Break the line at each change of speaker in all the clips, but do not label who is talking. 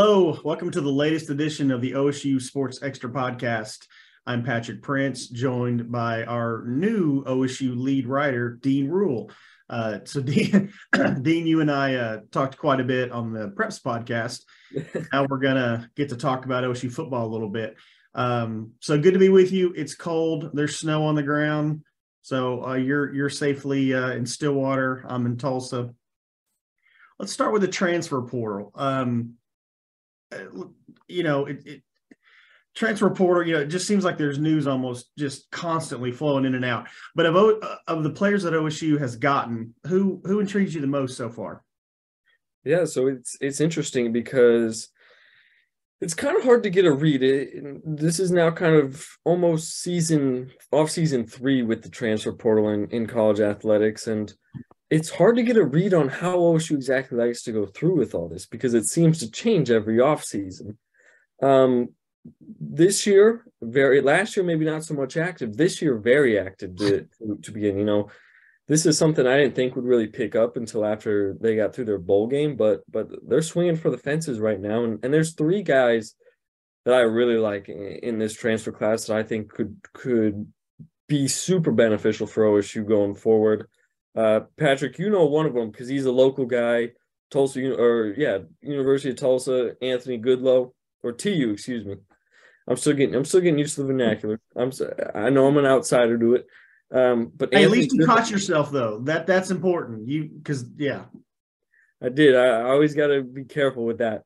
Hello, welcome to the latest edition of the OSU Sports Extra podcast. I'm Patrick Prince, joined by our new OSU lead writer, Dean Ruhl. Uh, so, Dean, Dean, you and I uh, talked quite a bit on the Preps podcast. now we're gonna get to talk about OSU football a little bit. Um, so good to be with you. It's cold. There's snow on the ground. So uh, you're you're safely uh, in Stillwater. I'm in Tulsa. Let's start with the transfer portal. Um, you know, it, it, transfer portal. You know, it just seems like there's news almost just constantly flowing in and out. But of uh, of the players that OSU has gotten, who who intrigues you the most so far?
Yeah, so it's it's interesting because it's kind of hard to get a read. It, this is now kind of almost season off season three with the transfer portal in, in college athletics, and it's hard to get a read on how OSU exactly likes to go through with all this because it seems to change every off season. Um, this year, very last year maybe not so much active. This year, very active to, to begin. You know, this is something I didn't think would really pick up until after they got through their bowl game, but but they're swinging for the fences right now. And, and there's three guys that I really like in, in this transfer class that I think could could be super beneficial for OSU going forward. Uh, Patrick, you know one of them because he's a local guy, Tulsa or yeah, University of Tulsa, Anthony Goodlow or TU, excuse me. I'm still getting I'm still getting used to the vernacular. I'm I know I'm an outsider to it. Um, but
hey, at least you caught yourself though. That that's important. You because yeah,
I did. I, I always got to be careful with that.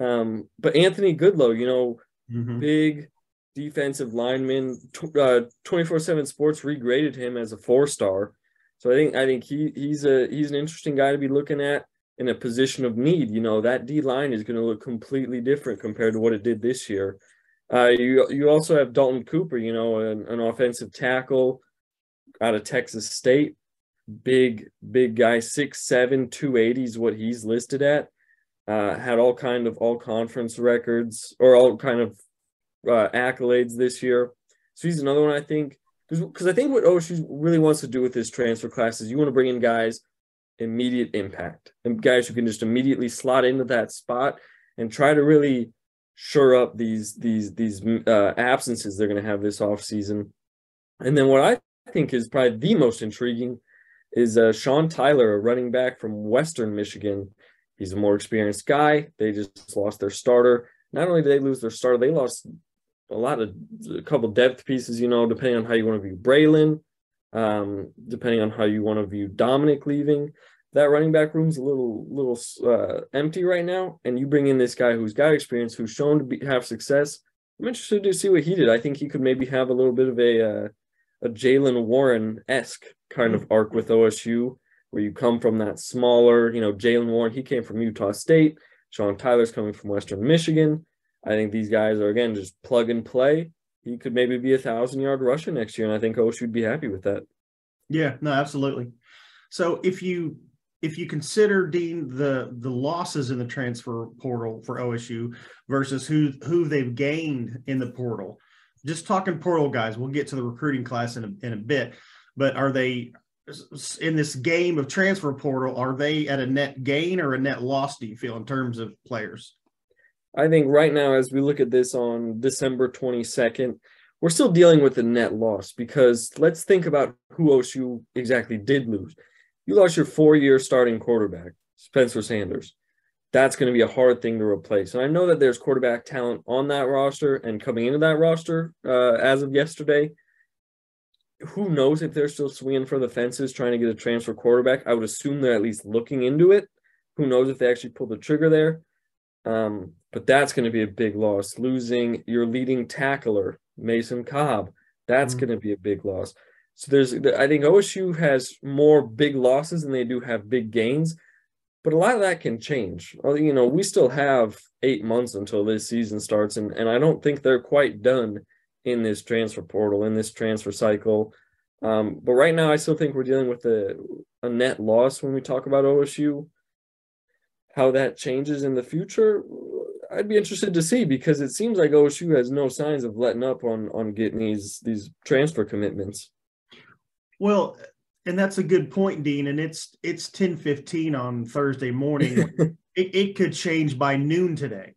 Um, but Anthony Goodlow, you know, mm-hmm. big defensive lineman. Uh, Twenty four seven Sports regraded him as a four star. So I think I think he he's a he's an interesting guy to be looking at in a position of need. You know, that D line is going to look completely different compared to what it did this year. Uh, you you also have Dalton Cooper, you know, an, an offensive tackle out of Texas State. Big, big guy, 6'7, 280 is what he's listed at. Uh, had all kind of all conference records or all kind of uh, accolades this year. So he's another one I think because I think what OSU really wants to do with this transfer class is you want to bring in guys immediate impact and guys who can just immediately slot into that spot and try to really shore up these these these uh, absences they're going to have this off season. And then what I think is probably the most intriguing is uh, Sean Tyler, a running back from Western Michigan. He's a more experienced guy. They just lost their starter. Not only did they lose their starter, they lost a lot of a couple depth pieces. You know, depending on how you want to view Braylon, um, depending on how you want to view Dominic leaving. That running back room's a little little uh, empty right now, and you bring in this guy who's got experience, who's shown to be, have success. I'm interested to see what he did. I think he could maybe have a little bit of a uh, a Jaylen Warren esque kind of arc with OSU, where you come from that smaller, you know, Jaylen Warren, he came from Utah State. Sean Tyler's coming from Western Michigan. I think these guys are again just plug and play. He could maybe be a thousand yard rusher next year, and I think OSU would be happy with that.
Yeah, no, absolutely. So if you if you consider Dean the the losses in the transfer portal for OSU versus who who they've gained in the portal, just talking portal guys, we'll get to the recruiting class in a, in a bit, but are they in this game of transfer portal, are they at a net gain or a net loss, do you feel, in terms of players?
I think right now, as we look at this on December 22nd, we're still dealing with a net loss because let's think about who OSU exactly did lose. You lost your four year starting quarterback, Spencer Sanders that's going to be a hard thing to replace. And I know that there's quarterback talent on that roster and coming into that roster uh, as of yesterday. Who knows if they're still swinging for the fences trying to get a transfer quarterback? I would assume they're at least looking into it. Who knows if they actually pull the trigger there? Um, but that's going to be a big loss. Losing your leading tackler, Mason Cobb, that's mm-hmm. going to be a big loss. So there's, I think OSU has more big losses than they do have big gains but a lot of that can change. You know, we still have eight months until this season starts, and, and I don't think they're quite done in this transfer portal, in this transfer cycle. Um, but right now, I still think we're dealing with a, a net loss when we talk about OSU. How that changes in the future, I'd be interested to see because it seems like OSU has no signs of letting up on on getting these these transfer commitments.
Well, and that's a good point, Dean. And it's it's ten fifteen on Thursday morning. it, it could change by noon today.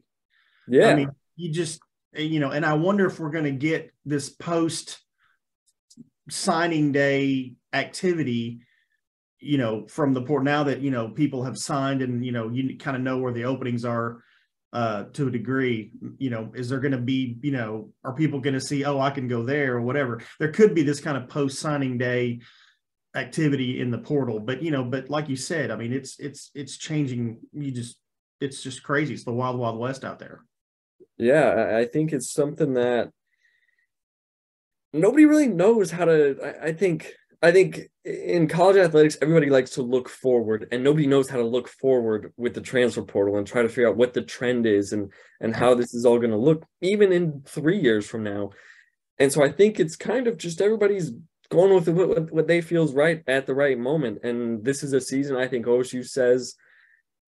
Yeah. I
mean, you just, you know, and I wonder if we're going to get this post signing day activity you know from the port now that you know people have signed and you know you kind of know where the openings are uh to a degree you know is there going to be you know are people going to see oh i can go there or whatever? There could be this kind of post signing day activity in the portal but you know but like you said i mean it's it's it's changing you just it's just crazy. It's the wild wild west out there.
Yeah i think it's something that nobody really knows how to I, I, think i think in college athletics everybody likes to look forward and nobody knows how to look forward with the transfer portal and try to figure out what the trend is and and how this is all going to look even in three years from now. And so i think it's kind of just everybody's going with what, what they feels right at the right moment. And this is a season i think osu says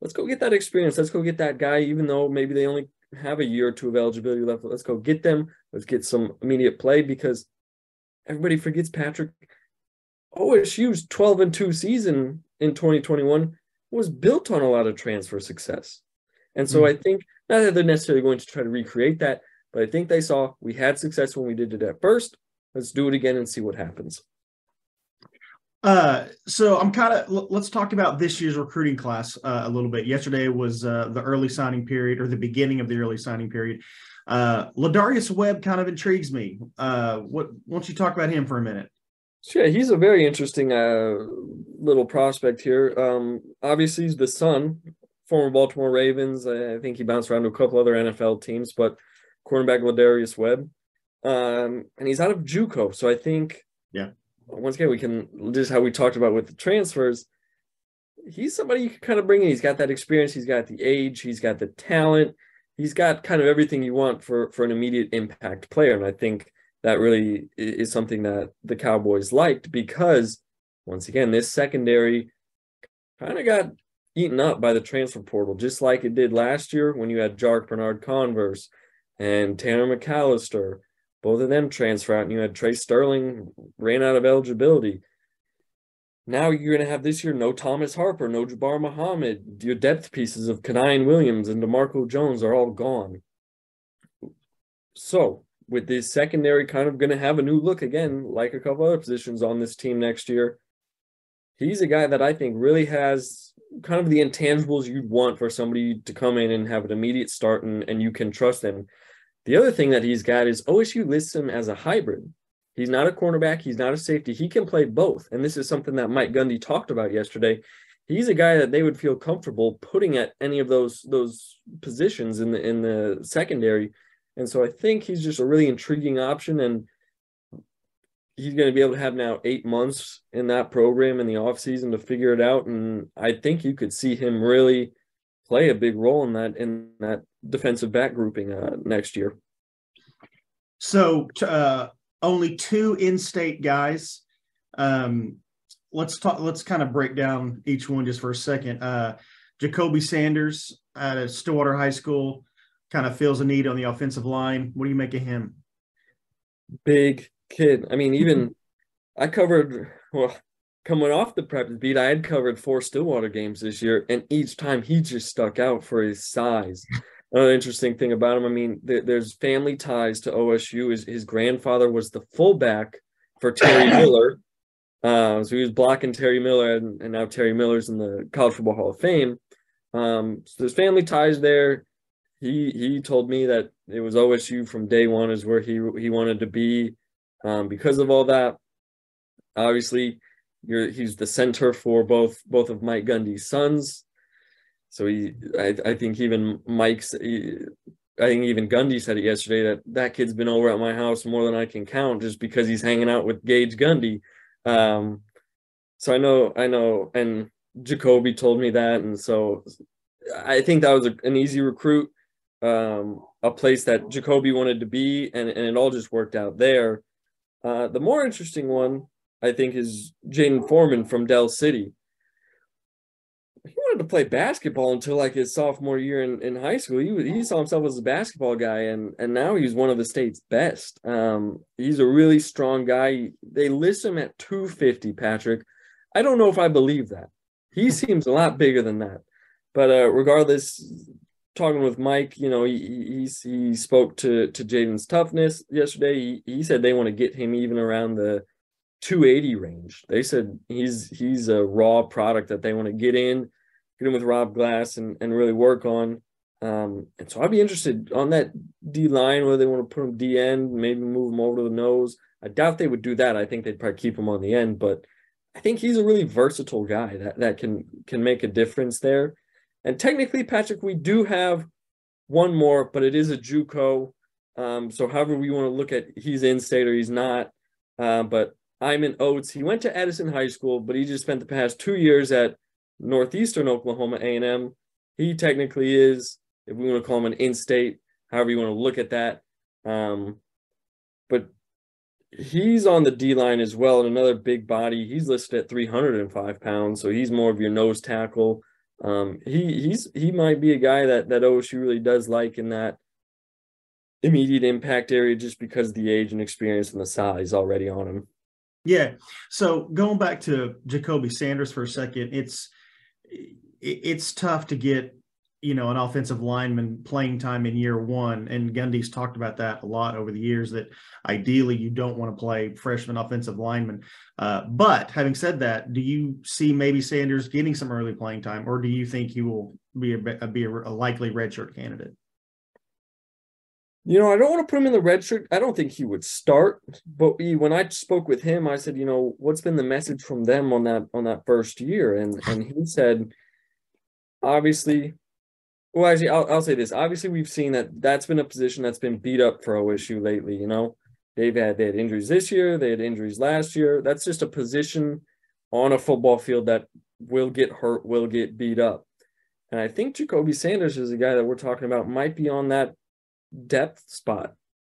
let's go get that experience. Let's go get that guy even though maybe they only have a year or two of eligibility left. Let's go get them. Let's get some immediate play because everybody forgets Patrick. OSU's 12 and 2 season in 2021 was built on a lot of transfer success. And so mm-hmm. I think not that they're necessarily going to try to recreate that, but I think they saw we had success when we did it at first. Let's do it again and see what happens.
Uh, so I'm kind of let's talk about this year's recruiting class uh, a little bit. Yesterday was uh, the early signing period or the beginning of the early signing period. Uh, Lardarius Webb kind of intrigues me. Uh, what? Why don't you talk about him for a minute?
Sure, he's a very interesting uh, little prospect here. Um, obviously, he's the son, former Baltimore Ravens. I think he bounced around to a couple other NFL teams, but cornerback Lardarius Webb, um, and he's out of JUCO. So I think,
yeah,
once again, we can just how we talked about with the transfers. He's somebody you can kind of bring in. He's got that experience. He's got the age. He's got the talent he's got kind of everything you want for for an immediate impact player, and I think that really is something that the Cowboys liked because once again, this secondary kind of got eaten up by the transfer portal, just like it did last year when you had Jarrick Bernard-Converse and Tanner McAllister. Both of them transfer out, and you had Trey Sterling ran out of eligibility. Now you're going to have this year no Thomas Harper, no Jabbar Muhammad. Your depth pieces of Kanion Williams and DeMarco Jones are all gone. So, with this secondary kind of going to have a new look again, like a couple other positions on this team next year, he's a guy that I think really has kind of the intangibles you'd want for somebody to come in and have an immediate start and, and you can trust them. The other thing that he's got is OSU lists him as a hybrid. He's not a cornerback. He's not a safety. He can play both. And this is something that Mike Gundy talked about yesterday. He's a guy that they would feel comfortable putting at any of those those positions in the in the secondary. And so I think he's just a really intriguing option. And he's going to be able to have now eight months in that program in the offseason to figure it out. And I think you could see him really play a big role in that in that defensive back grouping uh, next year.
So uh, only two in-state guys. Um, let's talk. Let's kind of break down each one just for a second. Uh, Jacoby Sanders at Stillwater High School kind of feels a need on the offensive line. What do you make of him?
Big kid. I mean, even I covered well coming off the prep beat. I had covered four Stillwater games this year, and each time he just stuck out for his size another interesting thing about him. I mean, there's family ties to OSU. His, his grandfather was the fullback for Terry Miller. Uh, so he was blocking Terry Miller, and, and, now Terry Miller's in the College Football Hall of Fame. Um, so there's family ties there. He he told me that it was OSU from day one is where he he wanted to be. Um, because of all that, obviously, he's the center for both both of Mike Gundy's sons. So he, I, I think even Mike's, I think even Gundy said it yesterday that that kid's been over at my house more than I can count just because he's hanging out with Gage Gundy. Um, so I know, I know, and Jacoby told me that, and so I think that was a, an easy recruit, um, a place that Jacoby wanted to be, and and it all just worked out there. Uh, the more interesting one, I think, is Jaden Foreman from Del City he wanted to play basketball until like his sophomore year in, in high school. He he saw himself as a basketball guy, and and now he's one of the state's best. Um, he's a really strong guy. They list him at 250, Patrick. I don't know if I believe that. He seems a lot bigger than that. But uh, regardless, talking with Mike, you know, he he, he spoke to to Jaden's toughness yesterday. He, he said they want to get him even around the 280 range. They said he's he's a raw product that they want to get in, get in with Rob Glass and and really work on. Um, and so I'd be interested on that D line whether they want to put him D end, maybe move him over to the nose. I doubt they would do that. I think they'd probably keep him on the end, but I think he's a really versatile guy that, that can can make a difference there. And technically, Patrick, we do have one more, but it is a JUCO. Um, so however we want to look at he's in state or he's not. Uh, but Iman Oates, he went to Edison High School, but he just spent the past two years at Northeastern Oklahoma A&M. He technically is, if we want to call him an in-state, however you want to look at that. Um, but he's on the D line as well, and another big body. He's listed at 305 pounds, so he's more of your nose tackle. Um, he he's he might be a guy that that OSU really does like in that immediate impact area just because of the age and experience and the size already on him.
Yeah. So going back to Jacoby Sanders for a second, it's it's tough to get you know an offensive lineman playing time in year one and gundy's talked about that a lot over the years that ideally you don't want to play freshman offensive lineman uh, but having said that do you see maybe sanders getting some early playing time or do you think he will be a, be a, a likely redshirt candidate
you know, I don't want to put him in the red shirt. I don't think he would start. But when I spoke with him, I said, you know, what's been the message from them on that on that first year? And and he said, obviously, well, actually, I'll, I'll say this. Obviously, we've seen that that's been a position that's been beat up for OSU lately. You know, they've had they had injuries this year, they had injuries last year. That's just a position on a football field that will get hurt, will get beat up. And I think Jacoby Sanders is a guy that we're talking about might be on that depth spot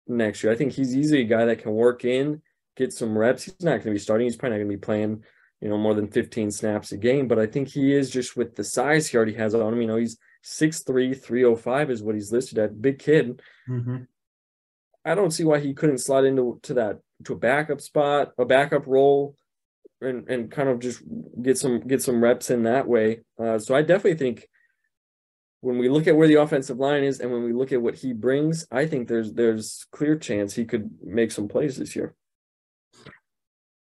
next year. I think he's easily a guy that can work in, get some reps. He's not going to be starting. He's probably not going to be playing, you know, more than 15 snaps a game. But I think he is just with the size he already has on him. You know, he's 6'3, 305 is what he's listed at. Big kid. Mm-hmm. I don't see why he couldn't slide into to that to a backup spot, a backup role, and and kind of just get some get some reps in that way. Uh, so I definitely think when we look at where the offensive line is and when we look at what he brings, I think there's there's clear chance he could make some plays this year.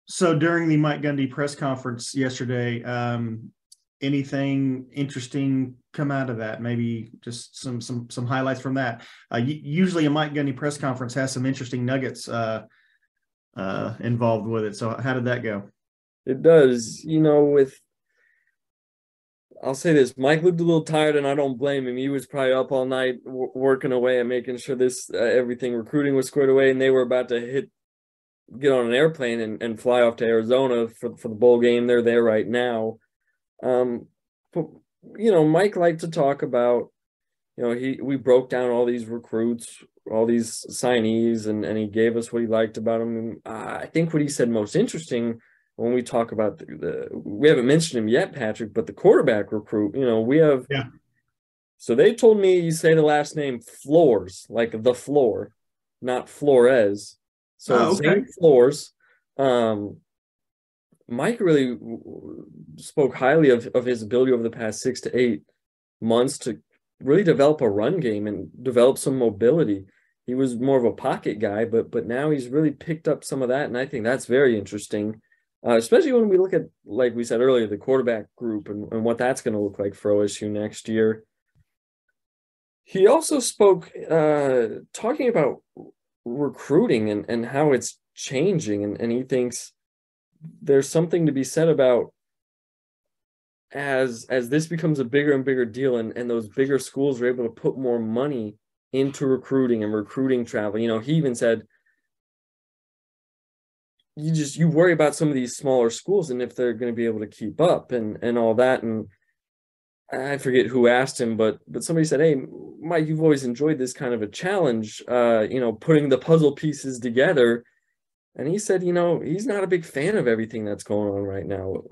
So during the Mike Gundy press conference yesterday, um, anything interesting come out of that? Maybe just some some some highlights from that. Uh, usually, a Mike Gundy press conference has some interesting nuggets uh, uh, involved with it. So, how did that go?
It does. You know, with I'll say this: Mike looked a little tired, and I don't blame him. He was probably up all night w- working away and making sure this uh, everything recruiting was squared away, and they were about to hit get on an airplane and, and fly off to Arizona for for the bowl game. They're there right now. Um, but you know, Mike liked to talk about, you know, he we broke down all these recruits, all these signees, and and he gave us what he liked about them. And I think what he said most interesting when we talk about the, the we haven't mentioned him yet, Patrick, but the quarterback recruit. You know, we have.
Yeah.
So they told me you say the last name Floors, like the floor, not Flores. So oh, okay. Floors. Um, Mike really spoke highly of, of his ability over the past six to eight months to really develop a run game and develop some mobility. He was more of a pocket guy, but but now he's really picked up some of that, and I think that's very interesting, uh, especially when we look at like we said earlier the quarterback group and, and what that's going to look like for OSU next year. He also spoke uh, talking about recruiting and, and how it's changing, and, and he thinks there's something to be said about as as this becomes a bigger and bigger deal and, and those bigger schools are able to put more money into recruiting and recruiting travel. You know he even said you just you worry about some of these smaller schools and if they're going to be able to keep up and and all that. And i forget who asked him but but somebody said hey mike you've always enjoyed this kind of a challenge uh you know putting the puzzle pieces together and he said, you know, he's not a big fan of everything that's going on right now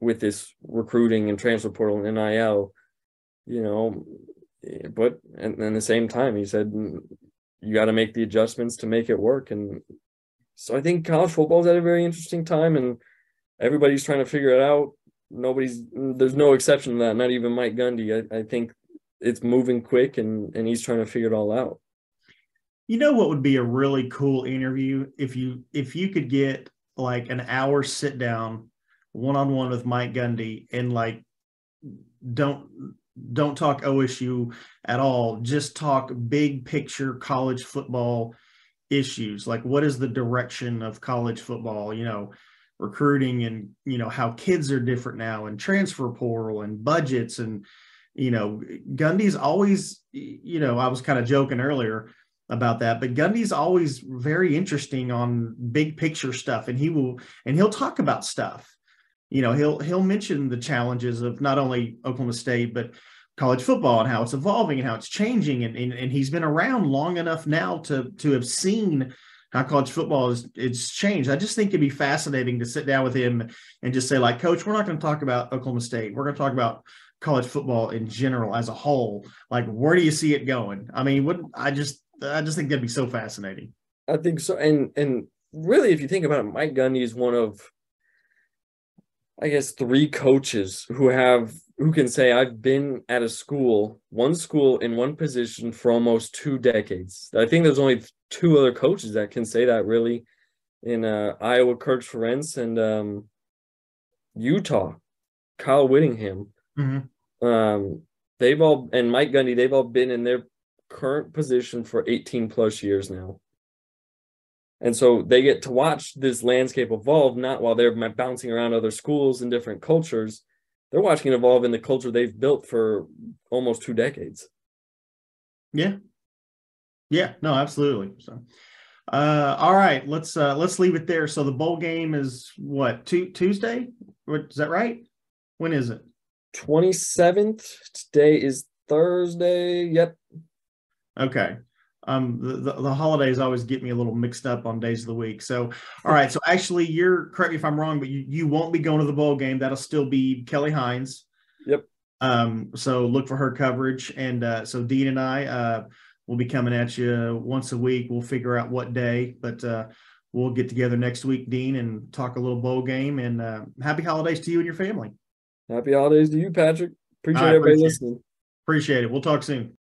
with this recruiting and transfer portal and NIL, you know. Eh, but and, and at the same time, he said, mm, you got to make the adjustments to make it work. And so I think college football is at a very interesting time, and everybody's trying to figure it out. Nobody's there's no exception to that. Not even Mike Gundy. I, I think it's moving quick and and he's trying to figure it all out.
You know what would be a really cool interview if you if you could get like an hour sit down one on one with Mike Gundy and like don't don't talk OSU at all. Just talk big picture college football issues. Like what is the direction of college football? You know, recruiting and you know how kids are different now and transfer portal and budgets and you know Gundy's always you know I was kind of joking earlier about that but Gundy's always very interesting on big picture stuff and he will and he'll talk about stuff you know he'll he'll mention the challenges of not only Oklahoma State but college football and how it's evolving and how it's changing and, and, and he's been around long enough now to to have seen how college football is it's changed. I just think it'd be fascinating to sit down with him and just say, like, Coach, we're not going to talk about Oklahoma State. We're going to talk about college football in general as a whole. Like, where do you see it going? I mean, what I just I just think that'd be so fascinating.
I think so. And and really, if you think about it, Mike Gundy is one of I guess three coaches who have who can say I've been at a school, one school in one position for almost two decades. I think there's only two other coaches that can say that really in uh, Iowa, Kirk Ferentz, and um, Utah, Kyle Whittingham. Mm-hmm. Um, they've all and Mike Gundy, they've all been in their current position for 18 plus years now. And so they get to watch this landscape evolve, not while they're bouncing around other schools and different cultures. They're watching it evolve in the culture they've built for almost two decades.
Yeah. Yeah, no, absolutely. So uh all right, let's uh let's leave it there. So the bowl game is what, two, Tuesday? Is that right? When is it?
27th. Today is Thursday. Yep.
Okay. Um the, the, the, holidays always get me a little mixed up on days of the week. So all right. So actually you're correct me if i'm wrong but you, you won't be going to the bowl game. That'll still be kelly hines.
Yep.
Um so look for her coverage. And uh so dean and i uh will be coming at you once a week. We'll figure out what day but uh we'll get together next week dean and talk a little bowl game. And uh happy holidays to you and your family.
Happy holidays to you patrick. Appreciate everybody listening.
Appreciate it. We'll talk soon